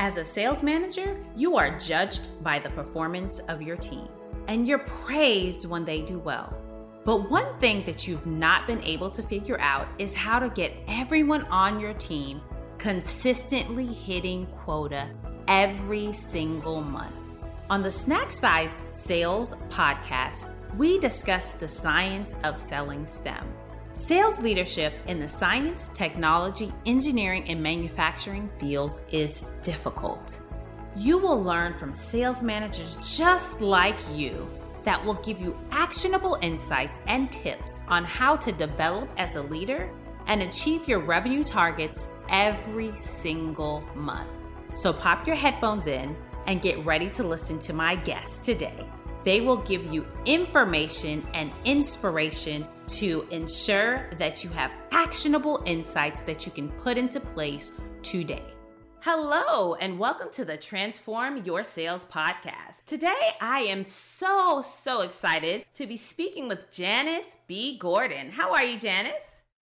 As a sales manager, you are judged by the performance of your team, and you're praised when they do well. But one thing that you've not been able to figure out is how to get everyone on your team consistently hitting quota every single month. On the Snack Size Sales podcast, we discuss the science of selling STEM. Sales leadership in the science, technology, engineering, and manufacturing fields is difficult. You will learn from sales managers just like you that will give you actionable insights and tips on how to develop as a leader and achieve your revenue targets every single month. So pop your headphones in and get ready to listen to my guest today. They will give you information and inspiration to ensure that you have actionable insights that you can put into place today. Hello, and welcome to the Transform Your Sales podcast. Today, I am so, so excited to be speaking with Janice B. Gordon. How are you, Janice?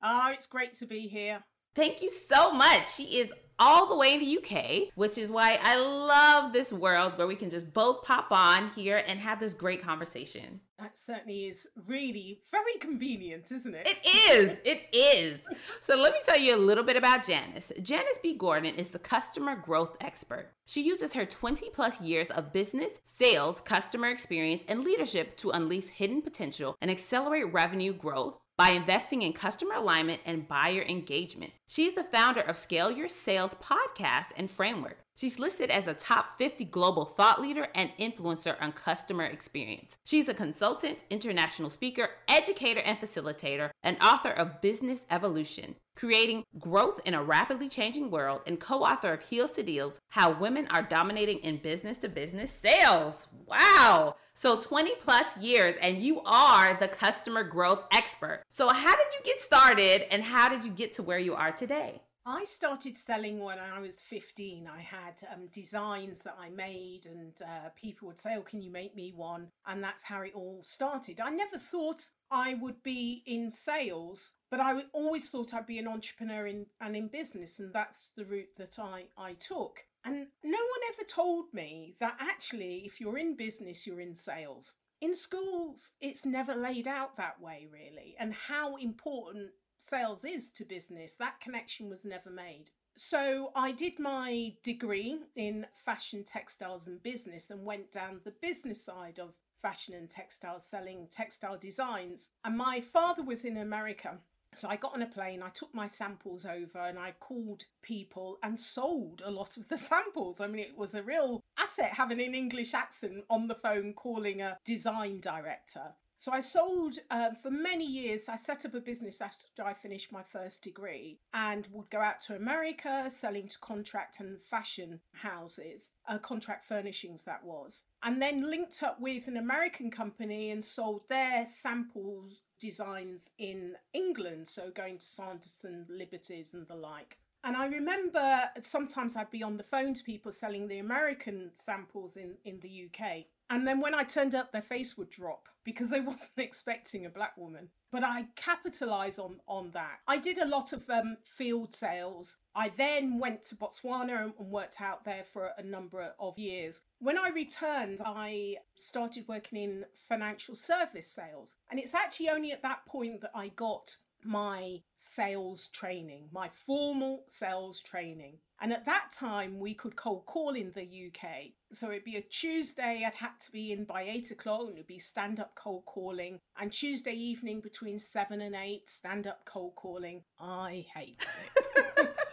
Oh, it's great to be here. Thank you so much. She is all the way in the UK, which is why I love this world where we can just both pop on here and have this great conversation. That certainly is really very convenient, isn't it? It is. It is. so let me tell you a little bit about Janice. Janice B. Gordon is the customer growth expert. She uses her 20 plus years of business, sales, customer experience, and leadership to unleash hidden potential and accelerate revenue growth by investing in customer alignment and buyer engagement. She's the founder of Scale Your Sales podcast and framework. She's listed as a top 50 global thought leader and influencer on customer experience. She's a consultant, international speaker, educator, and facilitator, and author of Business Evolution, creating growth in a rapidly changing world, and co author of Heels to Deals How Women Are Dominating in Business to Business Sales. Wow! So 20 plus years, and you are the customer growth expert. So, how did you get started, and how did you get to where you are today? I started selling when I was 15. I had um, designs that I made, and uh, people would say, Oh, can you make me one? And that's how it all started. I never thought I would be in sales, but I always thought I'd be an entrepreneur in, and in business, and that's the route that I, I took. And no one ever told me that actually, if you're in business, you're in sales. In schools, it's never laid out that way, really, and how important sales is to business, that connection was never made. So I did my degree in fashion, textiles, and business and went down the business side of fashion and textiles, selling textile designs. And my father was in America so I got on a plane, I took my samples over and I called people and sold a lot of the samples. I mean, it was a real asset having an English accent on the phone calling a design director. So I sold uh, for many years. I set up a business after I finished my first degree and would go out to America selling to contract and fashion houses, uh, contract furnishings that was, and then linked up with an American company and sold their samples designs in England, so going to Sanderson, Liberties, and the like. And I remember sometimes I'd be on the phone to people selling the American samples in, in the UK. And then when I turned up, their face would drop because they wasn't expecting a black woman. But I capitalized on on that. I did a lot of um, field sales. I then went to Botswana and worked out there for a number of years. When I returned, I started working in financial service sales, and it's actually only at that point that I got my sales training, my formal sales training. And at that time, we could cold call in the UK. So it'd be a Tuesday, I'd had to be in by eight o'clock, and it'd be stand up cold calling. And Tuesday evening between seven and eight, stand up cold calling. I hated it.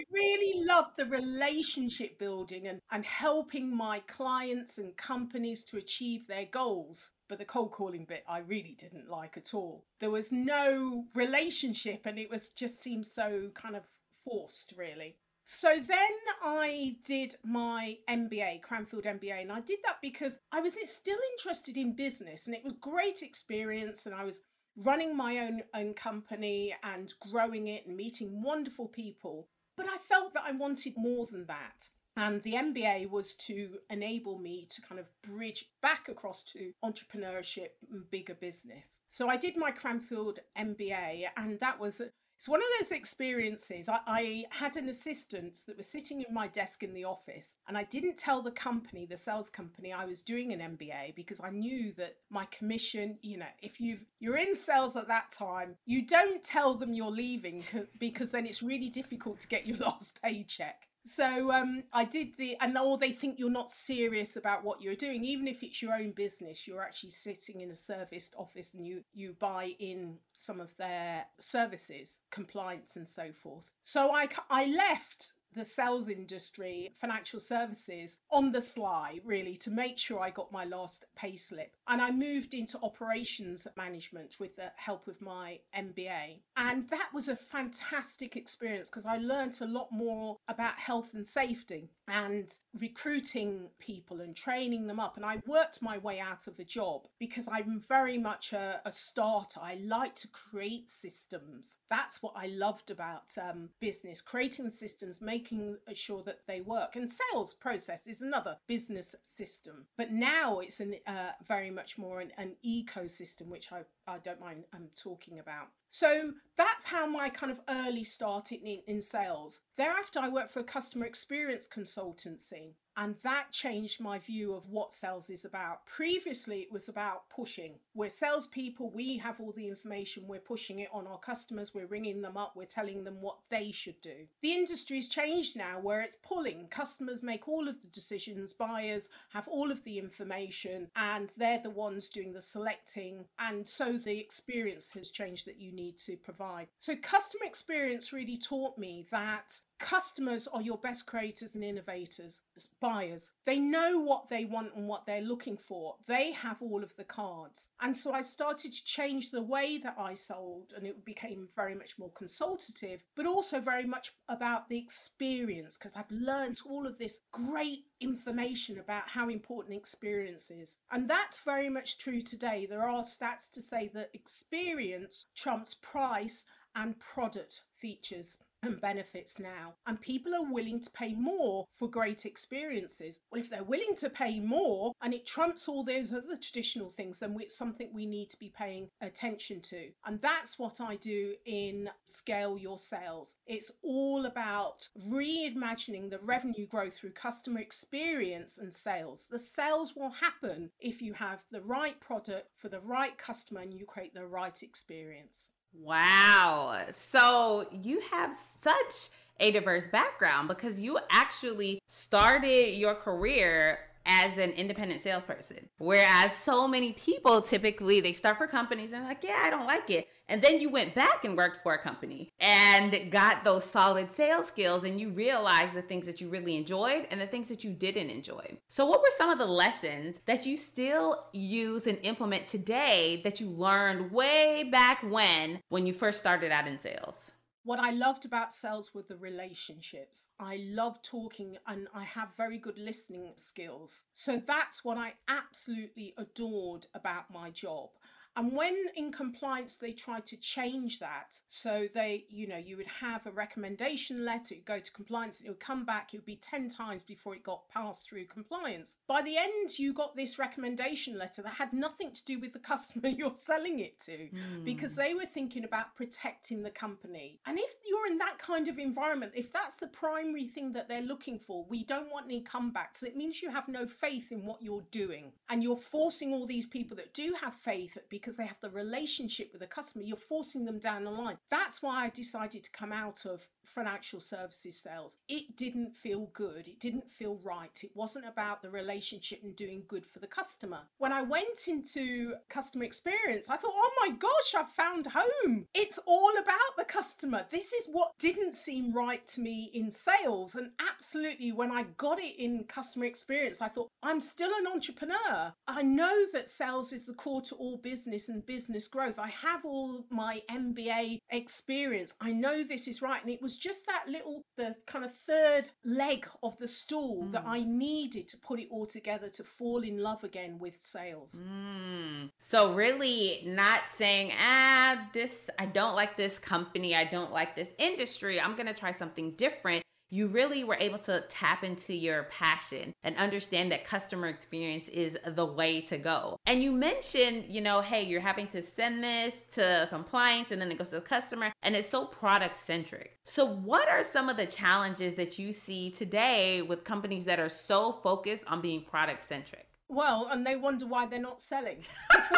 I really loved the relationship building and, and helping my clients and companies to achieve their goals. But the cold calling bit I really didn't like at all. There was no relationship and it was just seemed so kind of forced really. So then I did my MBA, Cranfield MBA, and I did that because I was still interested in business and it was great experience and I was running my own own company and growing it and meeting wonderful people. But I felt that I wanted more than that. And the MBA was to enable me to kind of bridge back across to entrepreneurship and bigger business. So I did my Cranfield MBA, and that was It's one of those experiences. I, I, had an assistant that was sitting in my desk in the office, and I didn't tell the company, the sales company, I was doing an MBA because I knew that my commission, you know, if you've you're in sales at that time, you don't tell them you're leaving because then it's really difficult to get your last paycheck. So um, I did the, and or they think you're not serious about what you're doing, even if it's your own business. You're actually sitting in a serviced office and you you buy in some of their services, compliance and so forth. So I I left the sales industry, financial services on the sly, really, to make sure I got my last pay slip. And I moved into operations management with the help of my MBA. And that was a fantastic experience because I learned a lot more about health and safety and recruiting people and training them up. And I worked my way out of a job because I'm very much a, a starter. I like to create systems. That's what I loved about um, business, creating systems, making making sure that they work. And sales process is another business system. But now it's an uh, very much more an, an ecosystem, which I, I don't mind um, talking about. So that's how my kind of early start in, in sales. Thereafter, I worked for a customer experience consultancy. And that changed my view of what sales is about. Previously, it was about pushing. We're salespeople, we have all the information, we're pushing it on our customers, we're ringing them up, we're telling them what they should do. The industry's changed now where it's pulling. Customers make all of the decisions, buyers have all of the information, and they're the ones doing the selecting. And so the experience has changed that you need to provide. So, customer experience really taught me that customers are your best creators and innovators buyers. They know what they want and what they're looking for. They have all of the cards. And so i started to change the way that i sold and it became very much more consultative but also very much about the experience because i've learned all of this great information about how important experience is. And that's very much true today. There are stats to say that experience trumps price and product features and benefits now. And people are willing to pay more for great experiences. Well, if they're willing to pay more and it trumps all those other traditional things, then it's something we need to be paying attention to. And that's what I do in Scale Your Sales. It's all about reimagining the revenue growth through customer experience and sales. The sales will happen if you have the right product for the right customer and you create the right experience. Wow. So you have such a diverse background because you actually started your career as an independent salesperson. Whereas so many people typically they start for companies and like, yeah, I don't like it. And then you went back and worked for a company and got those solid sales skills and you realized the things that you really enjoyed and the things that you didn't enjoy. So what were some of the lessons that you still use and implement today that you learned way back when when you first started out in sales? what I loved about sales were the relationships. I love talking and I have very good listening skills. So that's what I absolutely adored about my job. And when in compliance they tried to change that, so they, you know, you would have a recommendation letter, go to compliance, it would come back, it would be 10 times before it got passed through compliance. By the end, you got this recommendation letter that had nothing to do with the customer you're selling it to mm. because they were thinking about protecting the company. And if you're in that kind of environment, if that's the primary thing that they're looking for, we don't want any comebacks. It means you have no faith in what you're doing. And you're forcing all these people that do have faith because they have the relationship with the customer, you're forcing them down the line. That's why I decided to come out of financial services sales. It didn't feel good. It didn't feel right. It wasn't about the relationship and doing good for the customer. When I went into customer experience, I thought, oh my gosh, I've found home. It's all about the customer. This is what didn't seem right to me in sales. And absolutely, when I got it in customer experience, I thought, I'm still an entrepreneur. I know that sales is the core to all business business and business growth. I have all my MBA experience. I know this is right. And it was just that little, the kind of third leg of the stool mm. that I needed to put it all together to fall in love again with sales. Mm. So, really not saying, ah, this, I don't like this company. I don't like this industry. I'm going to try something different you really were able to tap into your passion and understand that customer experience is the way to go. And you mentioned, you know, hey, you're having to send this to compliance and then it goes to the customer and it's so product centric. So, what are some of the challenges that you see today with companies that are so focused on being product centric? Well, and they wonder why they're not selling.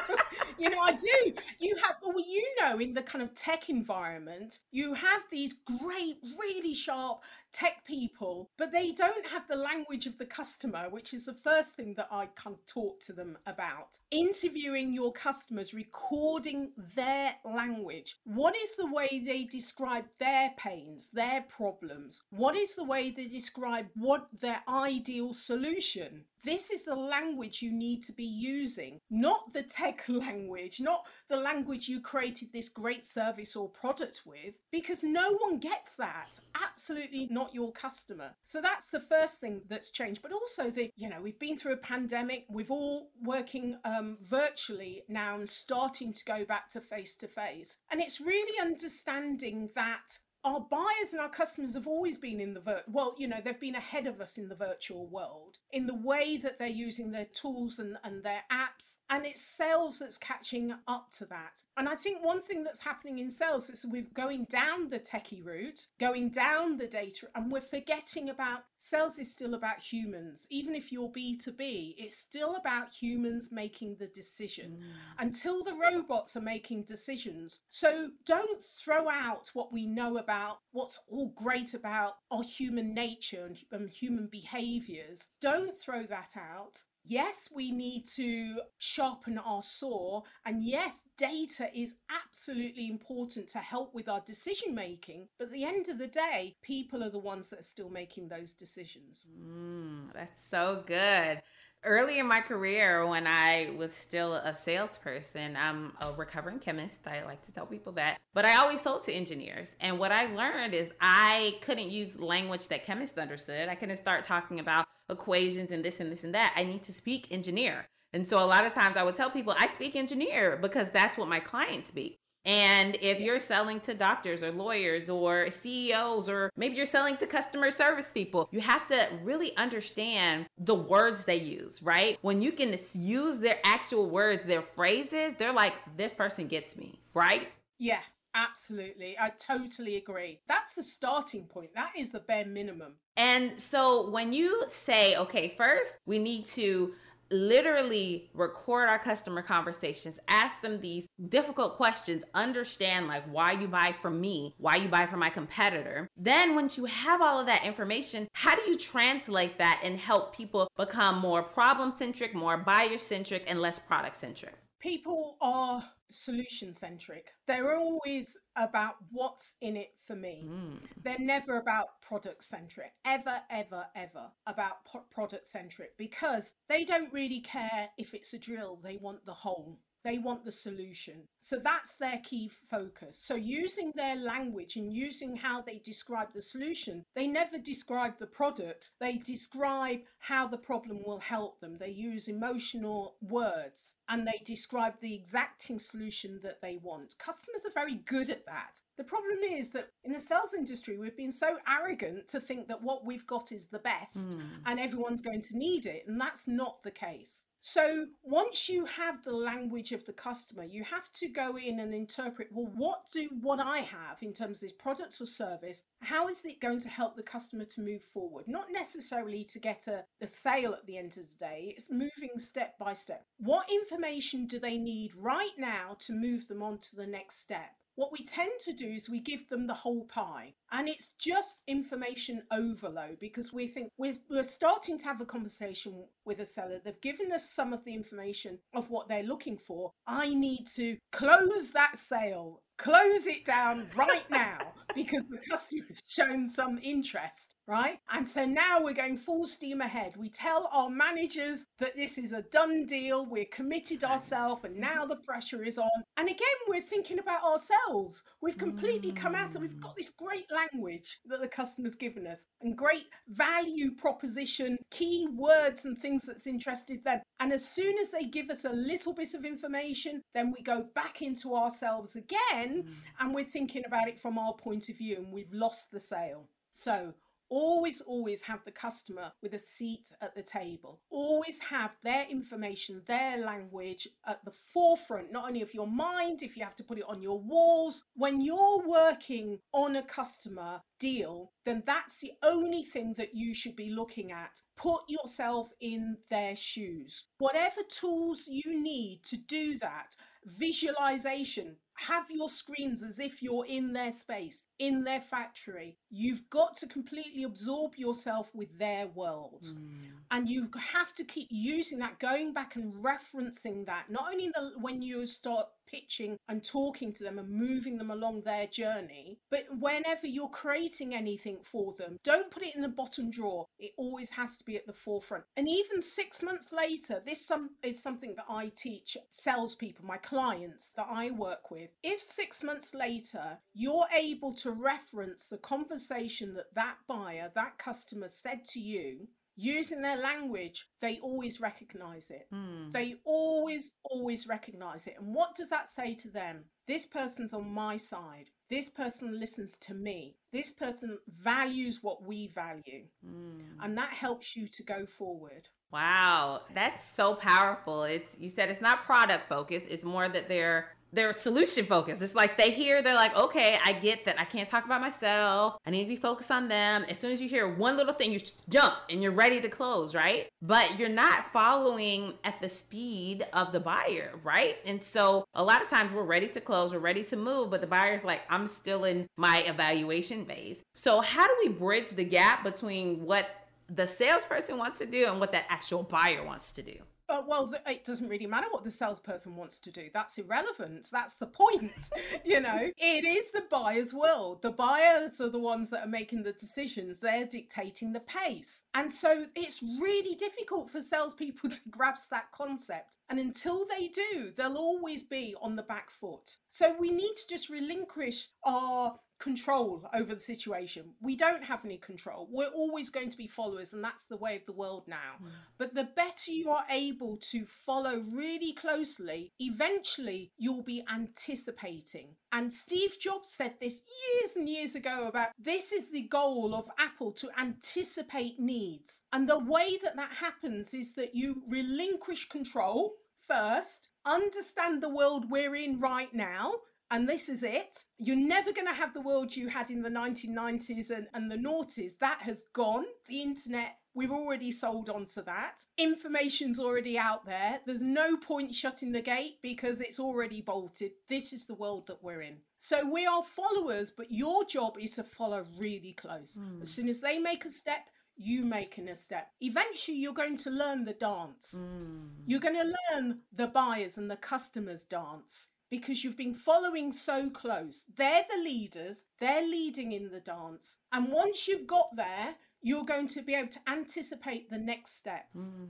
you know, I do. You have, well, you know, in the kind of tech environment, you have these great, really sharp tech people, but they don't have the language of the customer, which is the first thing that I kind of talk to them about. Interviewing your customers, recording their language. What is the way they describe their pains, their problems? What is the way they describe what their ideal solution? This is the language you need to be using, not the tech language, not the language you created this great service or product with, because no one gets that. Absolutely not your customer. So that's the first thing that's changed. But also, the you know, we've been through a pandemic, we've all working um, virtually now and starting to go back to face to face. And it's really understanding that our buyers and our customers have always been in the vir- well you know they've been ahead of us in the virtual world in the way that they're using their tools and, and their apps and it's sales that's catching up to that. And i think one thing that's happening in sales is we're going down the techie route going down the data and we're forgetting about sales is still about humans. Even if you're b2b it's still about humans making the decision mm. until the robots are making decisions. So don't throw out what we know about about what's all great about our human nature and, human behaviors. Don't throw that out yes, we need to sharpen our saw. And yes, data is absolutely important to help with our decision making. But at the end of the day, people are the ones that are still making those decisions. Mm, that's so good early in my career when I was still a salesperson, I'm a recovering chemist. I like to tell people that. But I always sold to engineers. And what I learned is I couldn't use language that chemists understood. I couldn't start talking about equations and this and this and that. I need to speak engineer. And so a lot of times I would tell people I speak engineer because that's what my clients speak. And if you're selling to doctors or lawyers or CEOs, or maybe you're selling to customer service people, you have to really understand the words they use, right? When you can use their actual words, their phrases, they're like, this person gets me, right? Yeah. Absolutely. I totally agree. That's the starting point. That is the bare minimum. And so when you say, okay, first we need to literally record our customer conversations, ask them these difficult questions, understand like why you buy from me, why you buy from my competitor. Then, once you have all of that information, how do you translate that and help people become more problem centric, more buyer centric, and less product centric? People are solution centric. They're always about what's in it for me. Mm. They're never about product centric, ever, ever, ever about product centric because they don't really care if it's a drill, they want the hole. They want the solution. So that's their key focus. So using their language and using how they describe the solution, they never describe the product. They describe how the problem will help them. They use emotional words and they describe the exacting solution that they want. Customers are very good at that. The problem is that in the sales industry, we've been so arrogant to think that what we've got is the best mm. and everyone's going to need it. And that's not the case. So once you have the language of the customer, you have to go in and interpret, well, what do what I have in terms of this product or service? How is it going to help the customer to move forward? Not necessarily to get a, a sale at the end of the day. It's moving step by step. What information do they need right now to move them on to the next step? What we tend to do is we give them the whole pie and it's just information overload because we think we're, we're starting to have a conversation with a seller. They've given us some of the information of what they're looking for. I need to close that sale close it down right now because the customer's shown some interest, right? And so now we're going full steam ahead. We tell our managers that this is a done deal, we're committed ourselves, and now mm-hmm. the pressure is on. And again, we're thinking about ourselves. We've completely come out and we've mm. got this great language that the customer's given us and great value proposition, key words and things that's interested them. And as soon as they give us a little bit of information, then we go back into ourselves again mm. and we're thinking about it from our point of view and we've lost the sale. So, Always, always have the customer with a seat at the table. Always have their information, their language at the forefront, not only of your mind, if you have to put it on your walls. When you're working on a customer, deal, then that's the only thing that you should be looking at. Put yourself in their shoes. Whatever tools you need to do that, visualization, have your screens as if you're in their space, in their factory. You've got to completely absorb yourself with their world. Mm. And you have to keep using that, going back and referencing that, not only the, when you start pitching and talking to them and moving them along their journey. But whenever you're creating anything for them, don't put it in the bottom drawer. It always has to be at the forefront. And even six months later, this some, is something that I teach salespeople, my clients that I work with. If six months later you're able to reference the conversation that that buyer, that customer said to you, using their language, they always recognize it. Mm. They always, always recognize it. And what does that say to them? This person's on my side. This person listens to me. This person values what we value. Mm. And that helps you to go forward. Wow, that's so powerful. It's you said it's not product focused, it's more that they're they're solution focused. It's like they hear, they're like, okay, I get that I can't talk about myself. I need to be focused on them. As soon as you hear one little thing, you jump and you're ready to close, right? But you're not following at the speed of the buyer, right? And so a lot of times we're ready to close, we're ready to move, but the buyer's like, I'm still in my evaluation phase. So, how do we bridge the gap between what the salesperson wants to do and what that actual buyer wants to do? Uh, well, it doesn't really matter what the salesperson wants to do. That's irrelevant. That's the point. you know, it is the buyer's world. The buyers are the ones that are making the decisions. They're dictating the pace. And so it's really difficult for salespeople to grasp that concept. And until they do, they'll always be on the back foot. So we need to just relinquish our control over the situation. We don't have any control. We're always going to be followers, and that's the way of the world now. Mm. But the better you are able to follow really closely, eventually you'll be anticipating. And Steve Jobs said this years and years ago about this is the goal of Apple to anticipate needs. And the way that that happens is that you relinquish control first, understand the world we're in right now and this is it. You're never going to have the world you had in the 1990s and, and the noughties. That has gone. The internet, we've already sold onto that. Information's already out there. There's no point shutting the gate because it's already bolted. This is the world that we're in. So we are followers, but your job is to follow really close. Mm. As soon as they make a step, you making a step. Eventually, you're going to learn the dance. Mm. You're going to learn the buyers and the customers' dance because you've been following so close. They're the leaders, they're leading in the dance. And once you've got there, you're going to be able to anticipate the next step. Mm.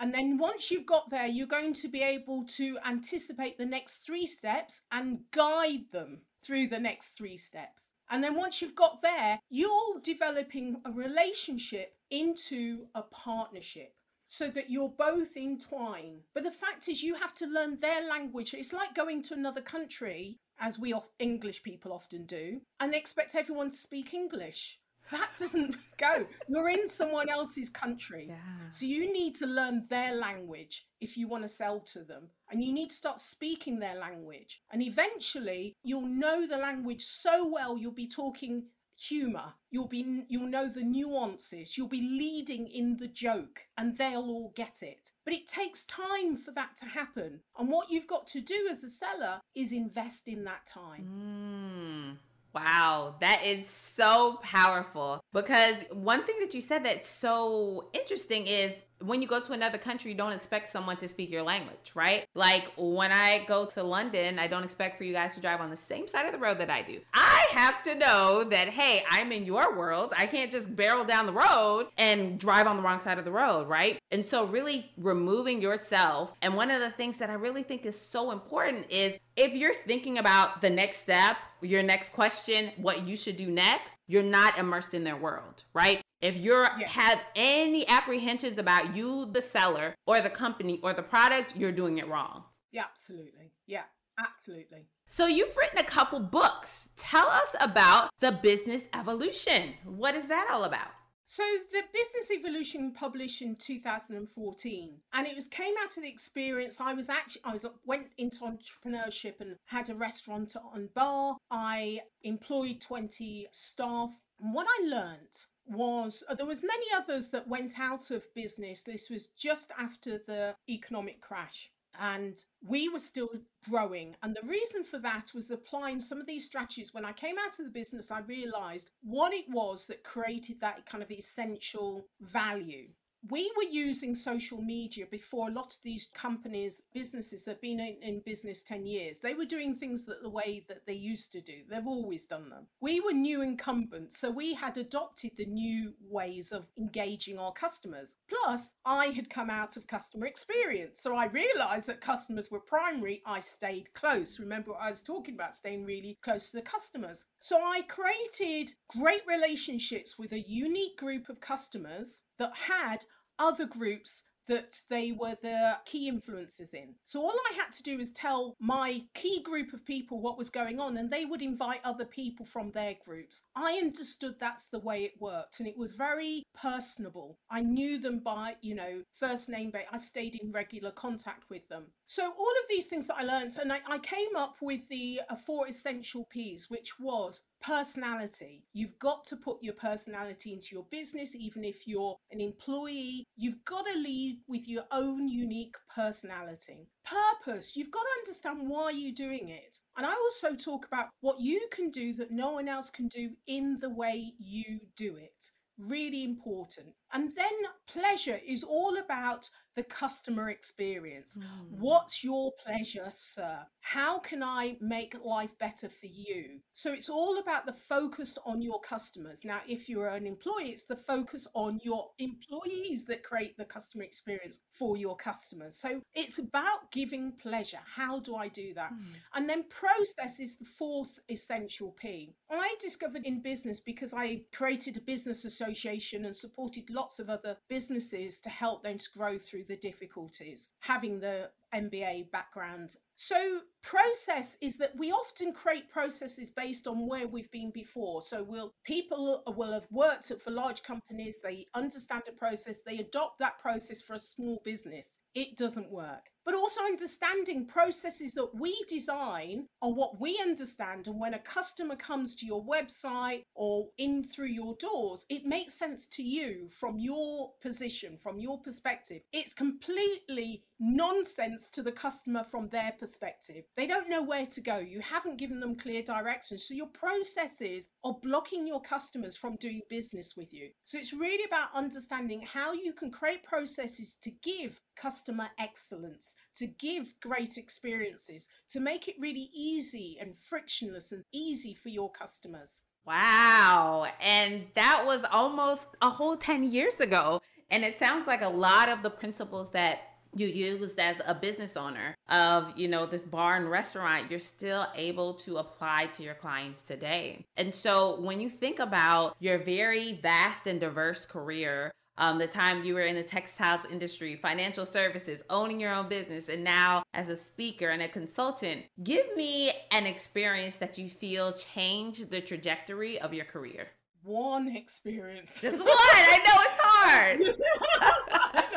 And then once you've got there, you're going to be able to anticipate the next three steps and guide them through the next three steps. And then once you've got there, you're developing a relationship into a partnership so that you're both entwined. But the fact is, you have to learn their language. It's like going to another country, as we English people often do, and expect everyone to speak English. That doesn't go. You're in someone else's country. Yeah. So you need to learn their language if you want to sell to them. And you need to start speaking their language. And eventually, you'll know the language so well, you'll be talking humor. You'll be you'll know the nuances. You'll be leading in the joke and they'll all get it. But it takes time for that to happen and what you've got to do as a seller is invest in that time. Mm. Wow, that is so powerful. Because one thing that you said that's so interesting is when you go to another country, you don't expect someone to speak your language, right? Like when I go to London, I don't expect for you guys to drive on the same side of the road that I do. I have to know that, hey, I'm in your world. I can't just barrel down the road and drive on the wrong side of the road, right? And so, really removing yourself. And one of the things that I really think is so important is if you're thinking about the next step, your next question, what you should do next, you're not immersed in their world, right? If you yeah. have any apprehensions about you, the seller, or the company, or the product, you're doing it wrong. Yeah, absolutely. Yeah, absolutely. So you've written a couple books. Tell us about the business evolution. What is that all about? So the Business Evolution published in 2014, and it was came out of the experience. I was actually I was went into entrepreneurship and had a restaurant and bar. I employed 20 staff. And what I learned was uh, there was many others that went out of business. This was just after the economic crash and we were still growing. And the reason for that was applying some of these strategies. When I came out of the business, I realized what it was that created that kind of essential value we were using social media before a lot of these companies, businesses that have been in, in, business 10 years. They were doing things that the way that they used to do. They've always done them. We were new incumbents, so we had adopted the new ways of engaging our customers. Plus, I had come out of customer experience. So I realized that customers were primary. I stayed close. Remember what I was talking about, staying really close to the customers. So I created great relationships with a unique group of customers that had other groups that they were the key influences in. So all I had to do was tell my key group of people what was going on, and they would invite other people from their groups. I understood that's the way it worked, and it was very personable. I knew them by, you know, first name, but I stayed in regular contact with them. So all of these things that I learned, and I, I came up with the uh, four essential P's, which was personality. You've got to put your personality into your business, even if you're an employee. You've got to lead with your own unique personality. Purpose, you've got to understand why you're doing it. And I also talk about what you can do that no one else can do in the way you do it. Really important. And then pleasure is all about the customer experience. Mm. What's your pleasure, sir? How can I make life better for you? So it's all about the focus on your customers. Now, if you're an employee, it's the focus on your employees that create the customer experience for your customers. So it's about giving pleasure. How do I do that? Mm. And then process is the fourth essential P. I discovered in business because I created a business association and supported lots of other businesses to help them to grow through the difficulties, having the MBA background. So, process is that we often create processes based on where we've been before. So, will people will have worked for large companies, they understand a process, they adopt that process for a small business. It doesn't work. But also understanding processes that we design are what we understand. And when a customer comes to your website or in through your doors, it makes sense to you from your position, from your perspective. It's completely nonsense to the customer from their perspective. They don't know where to go. You haven't given them clear directions. So your processes are blocking your customers from doing business with you. So it's really about understanding how you can create processes to give customer excellence, to give great experiences, to make it really easy and frictionless and easy for your customers. Wow. And that was almost a whole 10 years ago. And it sounds like a lot of the principles that you used as a business owner of you know this bar and restaurant you're still able to apply to your clients today and so when you think about your very vast and diverse career um, the time you were in the textiles industry, financial services, owning your own business, and now as a speaker and a consultant. Give me an experience that you feel changed the trajectory of your career. One experience. Just one. I know it's hard.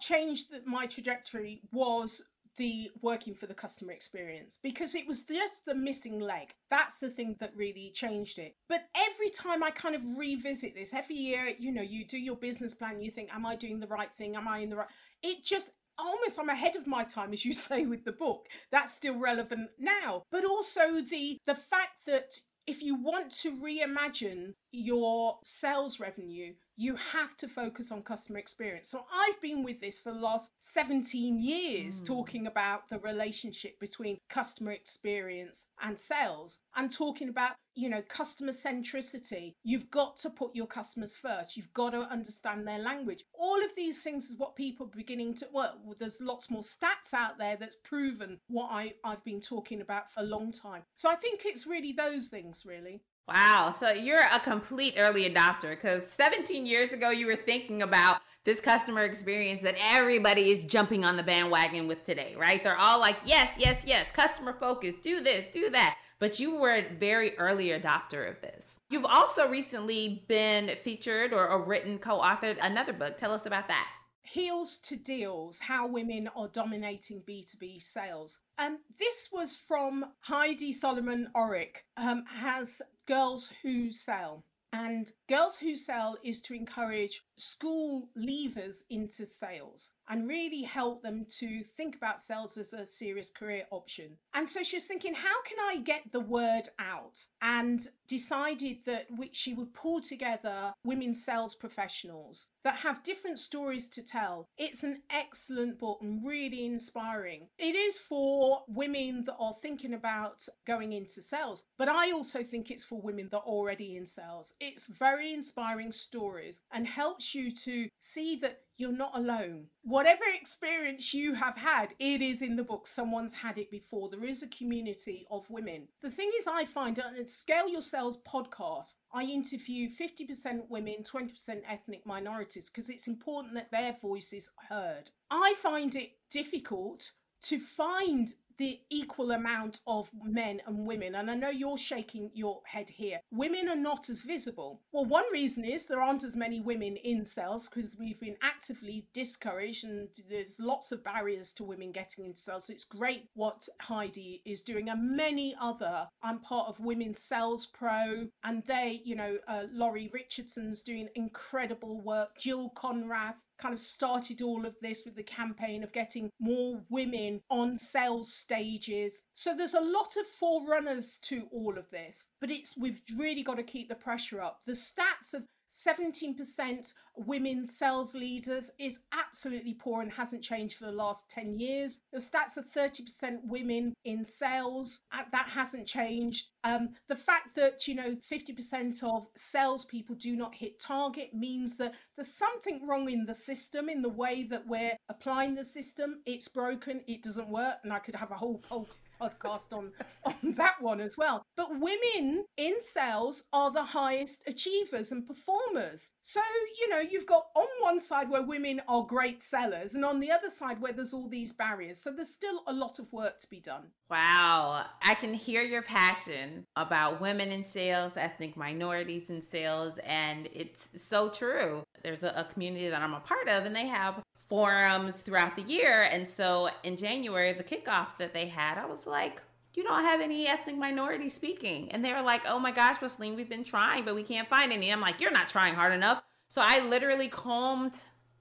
changed my trajectory was the working for the customer experience because it was just the missing leg. That's the thing that really changed it. But every time I kind of revisit this, every year, you know, you do your business plan, you think, am I doing the right thing? Am I in the right? It just almost I'm ahead of my time, as you say with the book. That's still relevant now. But also the the fact that if you want to reimagine your sales revenue, you have to focus on customer experience. So I've been with this for the last 17 years mm. talking about the relationship between customer experience and sales and talking about, you know, customer centricity. You've got to put your customers first. You've got to understand their language. All of these things is what people are beginning to well, there's lots more stats out there that's proven what I, I've been talking about for a long time. So I think it's really those things really. Wow. So you're a complete early adopter because 17 years ago, you were thinking about this customer experience that everybody is jumping on the bandwagon with today, right? They're all like, yes, yes, yes, customer focus, do this, do that. but you were a very early adopter of this. You've also recently been featured or, or written, co authored another book. Tell us about that. Heels to Deals How Women Are Dominating B2B Sales. And um, this was from Heidi Solomon Orlick, um, has Girls Who Sell. And Girls Who Sell is to encourage school leavers into sales and really help them to think about sales as a serious career option. And so she was thinking, how can I get the word out? And decided that she would pull together women sales professionals that have different stories to tell. It's an excellent book and really inspiring. It is for women that are thinking about going into sales, but I also think it's for women that are already in sales. It's very inspiring stories and helps you to see that you're not alone. Whatever experience you have had, it is in the book. Someone's had it before. There is a community of women. The thing is, I find at Scale Your Sales podcast, I interview 50% women, 20% ethnic minorities, because it's important that their voice is heard. I find it difficult to find the equal amount of men and women. And I know you're shaking your head here. Women are not as visible. Well, one reason is there aren't as many women in sales because we've been actively discouraged and there's lots of barriers to women getting into sales. So it's great what Heidi is doing and many other. I'm part of Women's Sales Pro and they, you know, uh, Lori Richardson's doing incredible work. Jill Konrath kind of started all of this with the campaign of getting more women on sales stages. So there's a lot of forerunners to all of this, but it's we've really got to keep the pressure up. The stats of 17% women sales leaders is absolutely poor and hasn't changed for the last 10 years. The stats of 30% women in sales, uh, that hasn't changed. Um, the fact that, you know, 50% of salespeople do not hit target means that there's something wrong in the system, in the way that we're applying the system. It's broken, it doesn't work. And I could have a whole, whole podcast on on that one as well. But women in sales are the highest achievers and performers. So, you know, you've got on one side where women are great sellers and on the other side where there's all these barriers. So there's still a lot of work to be done. Wow. I can hear your passion about women in sales, ethnic minorities in sales, and it's so true. There's a, a community that I'm a part of and they have forums throughout the year. And so in January, the kickoff that they had, I was like, you don't have any ethnic minorities speaking. And they were like, oh my gosh, Rosaline, we've been trying, but we can't find any. I'm like, you're not trying hard enough. So I literally combed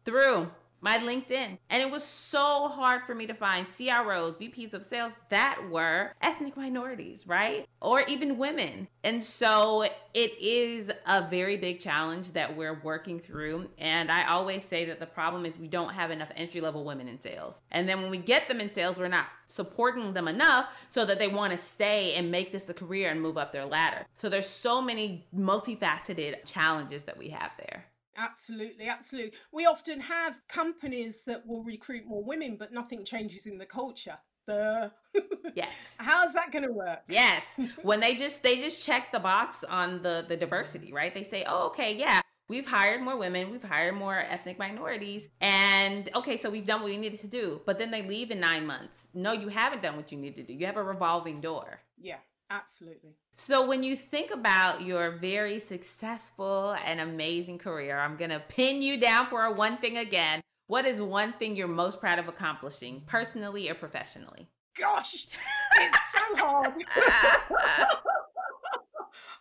through my LinkedIn. And it was so hard for me to find CROs, VPs of sales that were ethnic minorities, right? Or even women. And so it is a very big challenge that we're working through. And I always say that the problem is we don't have enough entry level women in sales. And then when we get them in sales, we're not supporting them enough so that they want to stay and make this a career and move up their ladder. So there's so many multifaceted challenges that we have there. Absolutely, absolutely. We often have companies that will recruit more women, but nothing changes in the culture. The yes. How's that going to work? Yes. when they just they just check the box on the the diversity, right? They say, "Oh, okay, yeah, we've hired more women, we've hired more ethnic minorities, and okay, so we've done what we needed to do." But then they leave in 9 months. No, you haven't done what you need to do. You have a revolving door. Yeah. Absolutely. So, when you think about your very successful and amazing career, I'm going to pin you down for a one thing again. What is one thing you're most proud of accomplishing, personally or professionally? Gosh, it's so hard.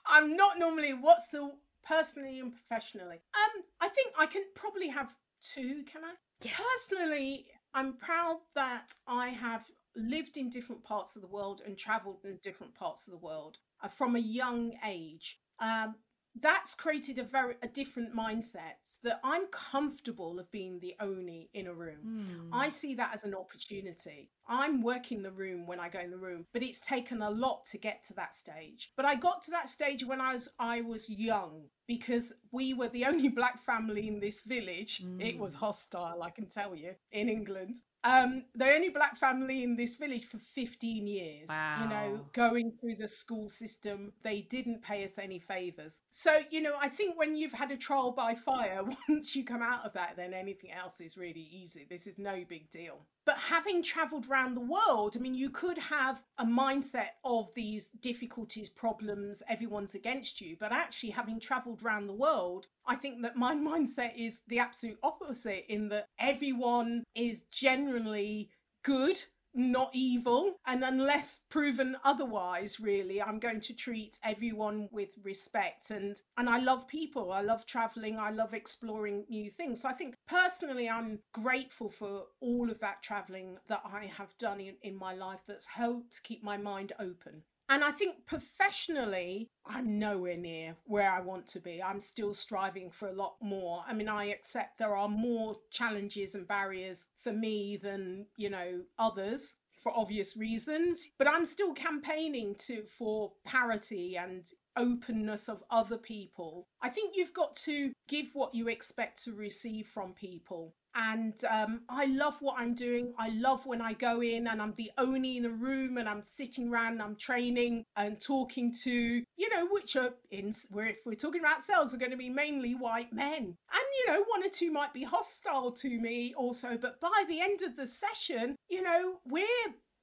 I'm not normally what's the personally and professionally. Um, I think I can probably have two, can I? Yes. Personally, I'm proud that I have lived in different parts of the world and traveled in different parts of the world uh, from a young age. Um, that's created a very a different mindset that I'm comfortable of being the only in a room. Mm. I see that as an opportunity. I'm working the room when I go in the room, but it's taken a lot to get to that stage. But I got to that stage when I was I was young because we were the only black family in this village. Mm. It was mm. hostile, I can tell you, in England um, the only black family in this village for 15 years. Wow. You know, going through the school system, they didn't pay us any favors. So, you know, I think when you've had a trial by fire, once you come out of that, then anything else is really easy. This is no big deal. But having traveled around the world, I mean, you could have a mindset of these difficulties, problems, everyone's against you. But actually, having traveled around the world, I think that my mindset is the absolute opposite in that everyone is generally good not evil and unless proven otherwise really i'm going to treat everyone with respect. And and i love people. I love traveling. I love exploring new things. So i think personally i'm grateful for all of that traveling that i have done in, in my life that's helped keep my mind open and I think professionally, I'm nowhere near where I want to be. I'm still striving for a lot more. I mean, I accept there are more challenges and barriers for me than, you know, others for obvious reasons, but I'm still campaigning to for parity and openness of other people. I think you've got to give what you expect to receive from people and um, I love what I'm doing. I love when I go in and I'm the only in a room and I'm sitting around and I'm training and talking to, you know, which are in where if we're talking about sales, are going to be mainly white men. And, you know, one or two might be hostile to me also, but by the end of the session, you know, we're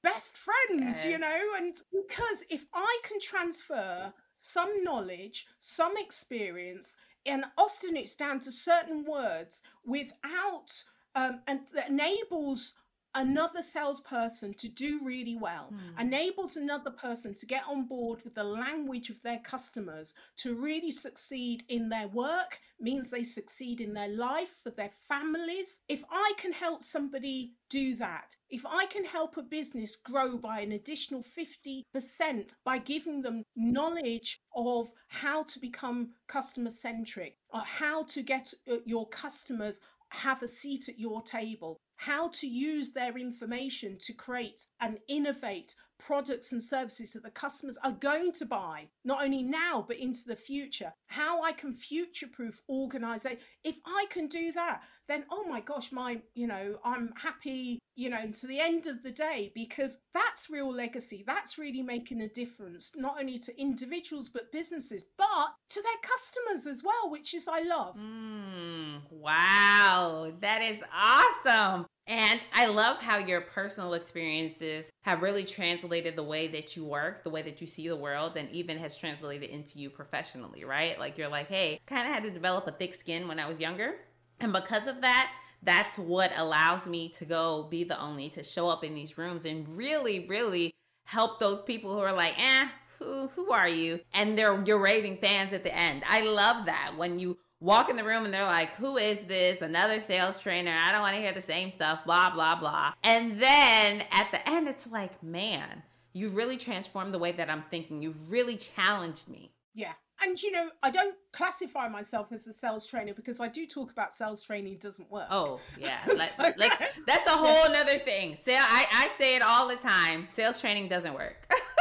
best friends, yes. you know, and because if I can transfer some knowledge, some experience, and often it's down to certain words without um, and that enables another salesperson to do really well, mm. enables another person to get on board with the language of their customers to really succeed in their work, means they succeed in their life, for their families. If I can help somebody do that, if I can help a business grow by an additional 50% by giving them knowledge of how to become customer centric, or how to get uh, your customers have a seat at your table, how to use their information to create and innovate products and services that the customers are going to buy, not only now, but into the future. How I can future proof organization. If I can do that, then oh my gosh, my, you know, I'm happy, you know, to the end of the day, because that's real legacy. That's really making a difference, not only to individuals, but businesses, but to their customers as well, which is I love. Mm, wow, that is awesome. And I love how your personal experiences have really translated the way that you work, the way that you see the world, and even has translated into you professionally, right? Like you're like, hey, kind of had to develop a thick skin when I was younger. And because of that, that's what allows me to go be the only to show up in these rooms and really, really help those people who are like, eh, who who are you? And they're your raving fans at the end. I love that when you walk in the room and they're like, Who is this? Another sales trainer. I don't want to hear the same stuff, blah, blah, blah. And then at the end, it's like, Man, you've really transformed the way that I'm thinking. You've really challenged me. Yeah. And you know, I don't classify myself as a sales trainer because I do talk about sales training doesn't work. Oh yeah, so, let's, that's a whole other thing. Sale, I, I say it all the time. Sales training doesn't work.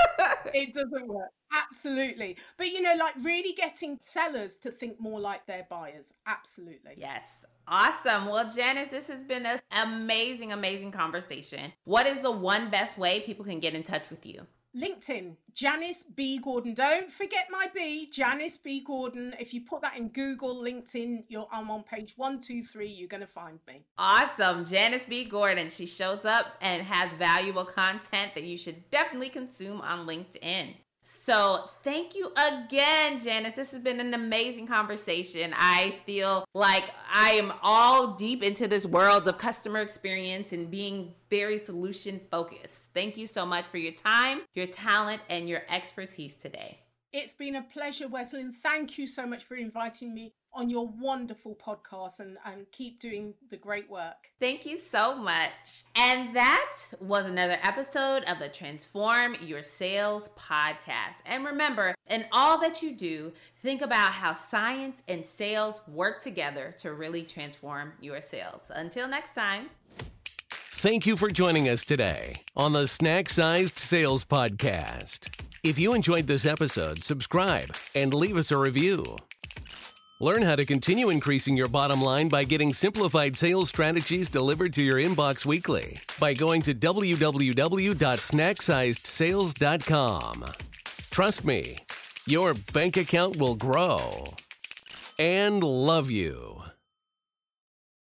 it doesn't work. Absolutely. But you know, like really getting sellers to think more like their buyers. Absolutely. Yes. Awesome. Well, Janice, this has been an amazing, amazing conversation. What is the one best way people can get in touch with you? LinkedIn, Janice B. Gordon. Don't forget my B, Janice B. Gordon. If you put that in Google, LinkedIn, you're I'm on page one, two, three. You're gonna find me. Awesome, Janice B. Gordon. She shows up and has valuable content that you should definitely consume on LinkedIn. So, thank you again, Janice. This has been an amazing conversation. I feel like I am all deep into this world of customer experience and being very solution focused. Thank you so much for your time, your talent, and your expertise today. It's been a pleasure, Wesley. Thank you so much for inviting me on your wonderful podcast and, and keep doing the great work. Thank you so much. And that was another episode of the Transform Your Sales podcast. And remember, in all that you do, think about how science and sales work together to really transform your sales. Until next time. Thank you for joining us today on the Snack Sized Sales Podcast. If you enjoyed this episode, subscribe and leave us a review. Learn how to continue increasing your bottom line by getting simplified sales strategies delivered to your inbox weekly by going to www.snacksized.sales.com. Trust me, your bank account will grow and love you.